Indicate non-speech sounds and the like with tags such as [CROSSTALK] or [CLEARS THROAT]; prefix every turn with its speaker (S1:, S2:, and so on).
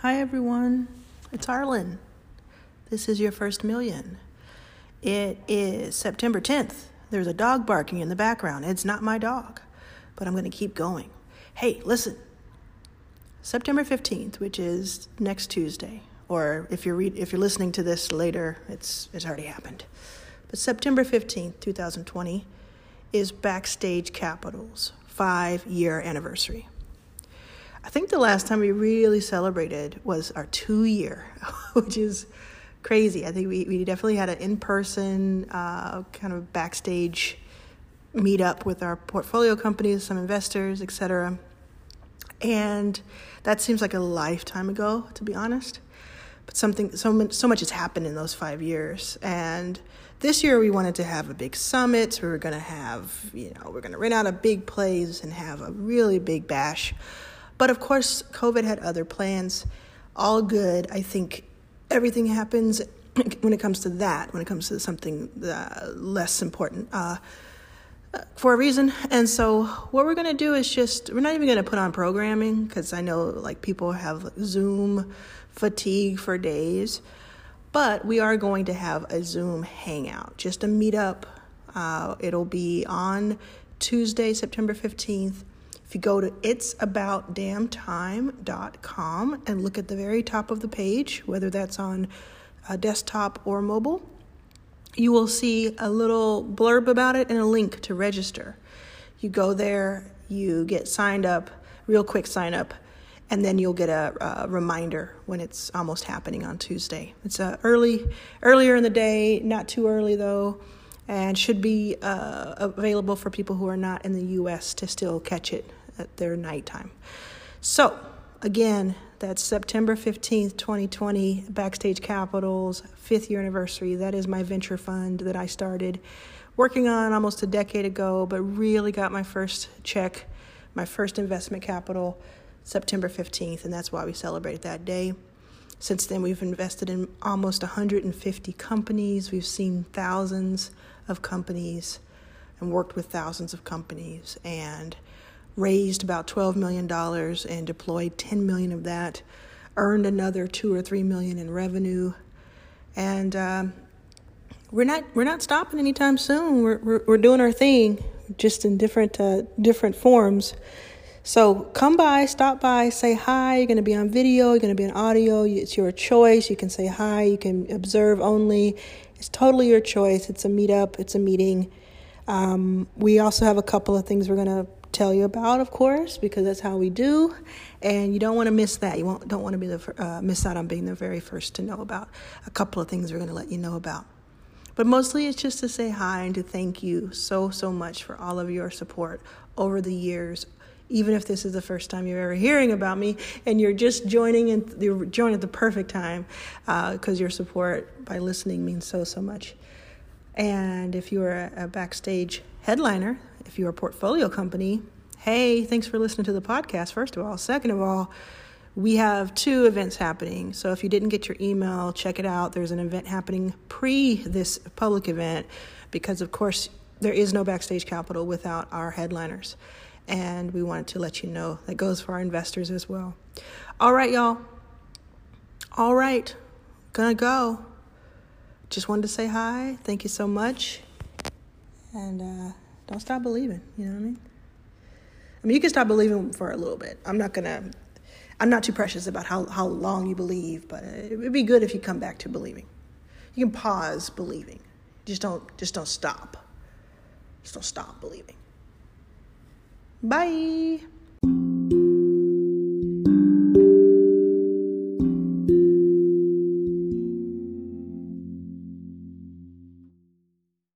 S1: Hi, everyone. It's Arlan. This is your first million. It is September 10th. There's a dog barking in the background. It's not my dog, but I'm going to keep going. Hey, listen. September 15th, which is next Tuesday, or if you're, re- if you're listening to this later, it's, it's already happened. But September 15th, 2020, is Backstage Capital's five year anniversary. I think the last time we really celebrated was our two year, [LAUGHS] which is crazy. I think we, we definitely had an in person uh, kind of backstage meetup with our portfolio companies, some investors, etc. And that seems like a lifetime ago, to be honest. But something so much, so much has happened in those five years, and this year we wanted to have a big summit. We were going to have, you know, we're going to rent out a big place and have a really big bash but of course, COVID had other plans. All good. I think everything happens [CLEARS THROAT] when it comes to that, when it comes to something uh, less important. Uh, for a reason. And so what we're going to do is just we're not even going to put on programming because I know like people have Zoom fatigue for days, but we are going to have a Zoom hangout, just a meetup. Uh, it'll be on Tuesday, September 15th if you go to itsaboutdamntime.com and look at the very top of the page, whether that's on a desktop or mobile, you will see a little blurb about it and a link to register. You go there, you get signed up, real quick sign up, and then you'll get a, a reminder when it's almost happening on Tuesday. It's uh, early, earlier in the day, not too early though and should be uh, available for people who are not in the US to still catch it at their nighttime. So, again, that's September 15th, 2020, Backstage Capital's fifth year anniversary. That is my venture fund that I started working on almost a decade ago, but really got my first check, my first investment capital September 15th, and that's why we celebrate that day. Since then, we've invested in almost 150 companies. We've seen thousands of companies and worked with thousands of companies and raised about $12 million and deployed 10 million of that, earned another two or three million in revenue. And um, we're not we're not stopping anytime soon. We're, we're, we're doing our thing, just in different uh, different forms. So come by, stop by, say hi. You're going to be on video, you're going to be on audio. It's your choice. You can say hi, you can observe only. It's totally your choice. It's a meetup, it's a meeting. Um, we also have a couple of things we're going to tell you about, of course, because that's how we do. And you don't want to miss that. You won't, don't want to be the uh, miss out on being the very first to know about a couple of things we're going to let you know about. But mostly it's just to say hi and to thank you so, so much for all of your support over the years, even if this is the first time you're ever hearing about me and you're just joining and you're joining at the perfect time because uh, your support by listening means so so much. And if you're a, a backstage headliner if you're a portfolio company hey thanks for listening to the podcast first of all. Second of all we have two events happening. So if you didn't get your email check it out. There's an event happening pre this public event because of course there is no backstage capital without our headliners and we wanted to let you know that goes for our investors as well. All right, y'all. All right, gonna go. Just wanted to say hi. Thank you so much, and uh, don't stop believing. You know what I mean? I mean, you can stop believing for a little bit. I'm not gonna. I'm not too precious about how, how long you believe, but it would be good if you come back to believing. You can pause believing. Just don't just don't stop. Just don't stop believing. Bye.